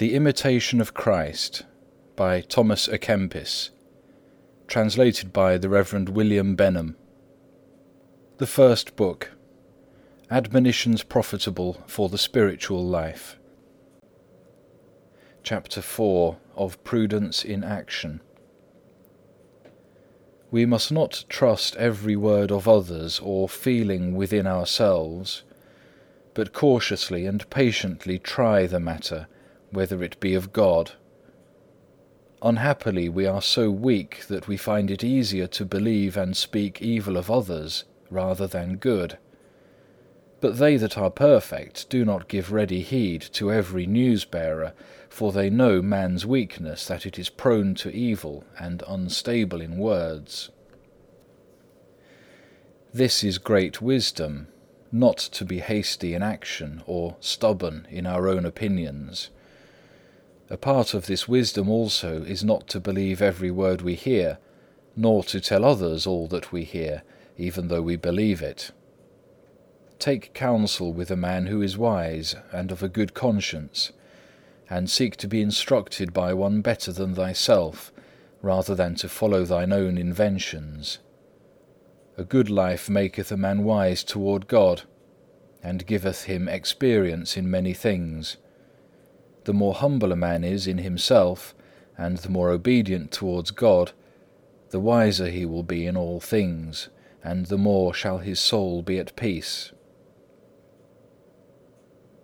THE IMITATION of CHRIST by Thomas à Kempis. Translated by the Rev. William Benham. The First Book. Admonitions profitable for the spiritual life. CHAPTER IV Of prudence in action. We must not trust every word of others or feeling within ourselves, but cautiously and patiently try the matter whether it be of God. Unhappily we are so weak that we find it easier to believe and speak evil of others rather than good. But they that are perfect do not give ready heed to every news bearer, for they know man's weakness, that it is prone to evil and unstable in words. This is great wisdom, not to be hasty in action or stubborn in our own opinions. A part of this wisdom also is not to believe every word we hear, nor to tell others all that we hear, even though we believe it. Take counsel with a man who is wise and of a good conscience, and seek to be instructed by one better than thyself, rather than to follow thine own inventions. A good life maketh a man wise toward God, and giveth him experience in many things. The more humble a man is in himself, and the more obedient towards God, the wiser he will be in all things, and the more shall his soul be at peace.